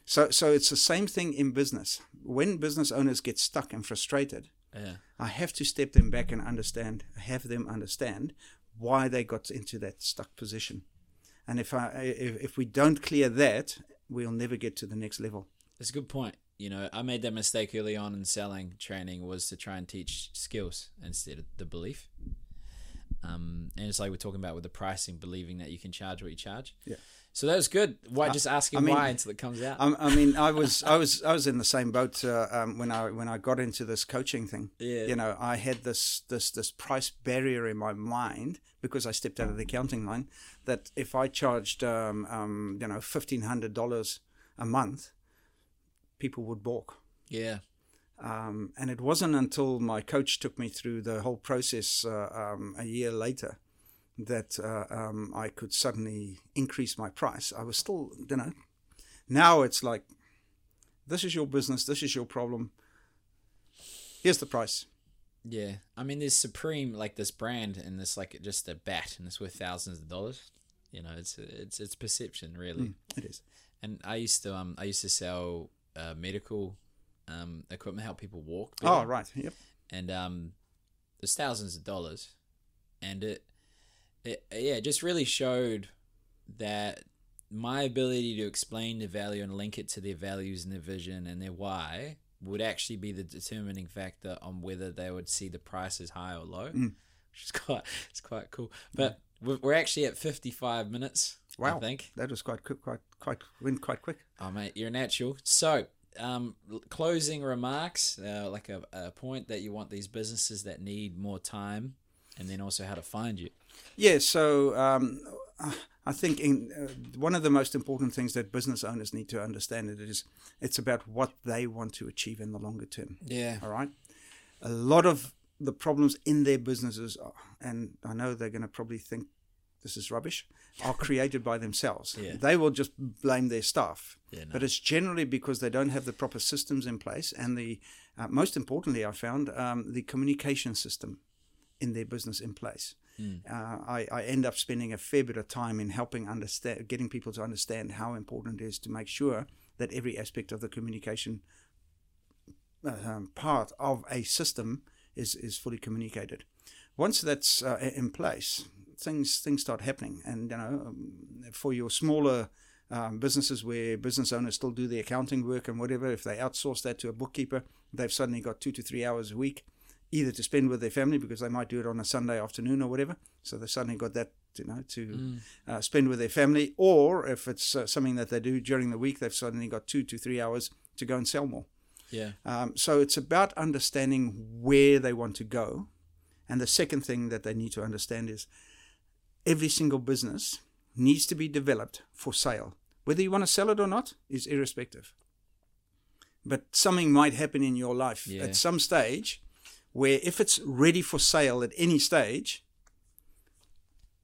So so it's the same thing in business. When business owners get stuck and frustrated, yeah. I have to step them back and understand, have them understand why they got into that stuck position. And if I if, if we don't clear that, we'll never get to the next level. That's a good point. You know, I made that mistake early on in selling training was to try and teach skills instead of the belief. Um, and it's like we're talking about with the pricing, believing that you can charge what you charge. Yeah. So that was good. Why just asking I mean, why until it comes out? I, I mean, I was I was I was in the same boat uh, um, when I when I got into this coaching thing. Yeah. You know, I had this this this price barrier in my mind because I stepped out of the accounting line. That if I charged um, um, you know fifteen hundred dollars a month, people would balk. yeah. Um, and it wasn't until my coach took me through the whole process uh, um, a year later that uh, um, I could suddenly increase my price. I was still, you know, now it's like, this is your business, this is your problem. Here's the price. Yeah. I mean, there's Supreme, like this brand, and this like just a bat, and it's worth thousands of dollars. You know, it's it's it's perception, really. It is. And I used to um I used to sell uh, medical um equipment, help people walk. Oh, right. Yep. and um, there's thousands of dollars, and it it, yeah, it just really showed that my ability to explain the value and link it to their values and their vision and their why would actually be the determining factor on whether they would see the price as high or low, Mm. which is quite it's quite cool. But we're actually at fifty five minutes. I Wow. think. That was quite quick, quite quite went quite quick. Oh mate, you're a natural. So, um, closing remarks, uh, like a, a point that you want these businesses that need more time, and then also how to find you. Yeah, so um, I think in, uh, one of the most important things that business owners need to understand it is it's about what they want to achieve in the longer term. Yeah. All right, a lot of the problems in their businesses, are, and I know they're going to probably think this is rubbish, are created by themselves. Yeah. They will just blame their staff. Yeah, no. But it's generally because they don't have the proper systems in place, and the uh, most importantly, I found um, the communication system in their business in place. Uh, I, I end up spending a fair bit of time in helping understand, getting people to understand how important it is to make sure that every aspect of the communication uh, um, part of a system is is fully communicated. Once that's uh, in place, things things start happening, and you know, um, for your smaller um, businesses where business owners still do the accounting work and whatever, if they outsource that to a bookkeeper, they've suddenly got two to three hours a week, either to spend with their family because they might do it on a Sunday afternoon or whatever. So they've suddenly got that, you know, to uh, spend with their family. Or if it's uh, something that they do during the week, they've suddenly got two to three hours to go and sell more. Yeah. Um, so it's about understanding where they want to go. And the second thing that they need to understand is every single business needs to be developed for sale. Whether you want to sell it or not is irrespective. But something might happen in your life Yeah. at some stage where if it's ready for sale at any stage,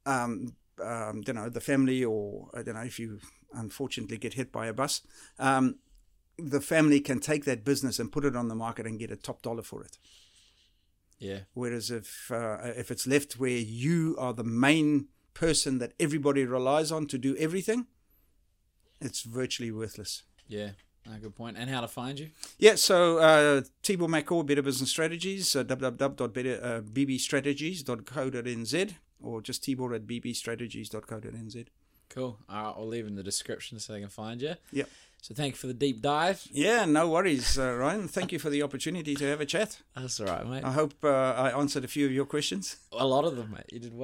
um, um, you know, the family or I don't know if you unfortunately get hit by a bus, um, the family can take that business and put it on the market and get a top dollar for it. Yeah. Whereas if uh, if it's left where you are the main person that everybody relies on to do everything, it's virtually worthless. Yeah. Ah, good point. And how to find you? Yeah, so uh, Tibor Macor, Better Business Strategies, uh, www.bbstrategies.co.nz or just Tibor at bbstrategies.co.nz. Cool. All right, I'll leave in the description so they can find you. Yep. So thank you for the deep dive. Yeah, no worries, uh, Ryan. Thank you for the opportunity to have a chat. That's all right, mate. I hope uh, I answered a few of your questions. A lot of them, mate. You did well.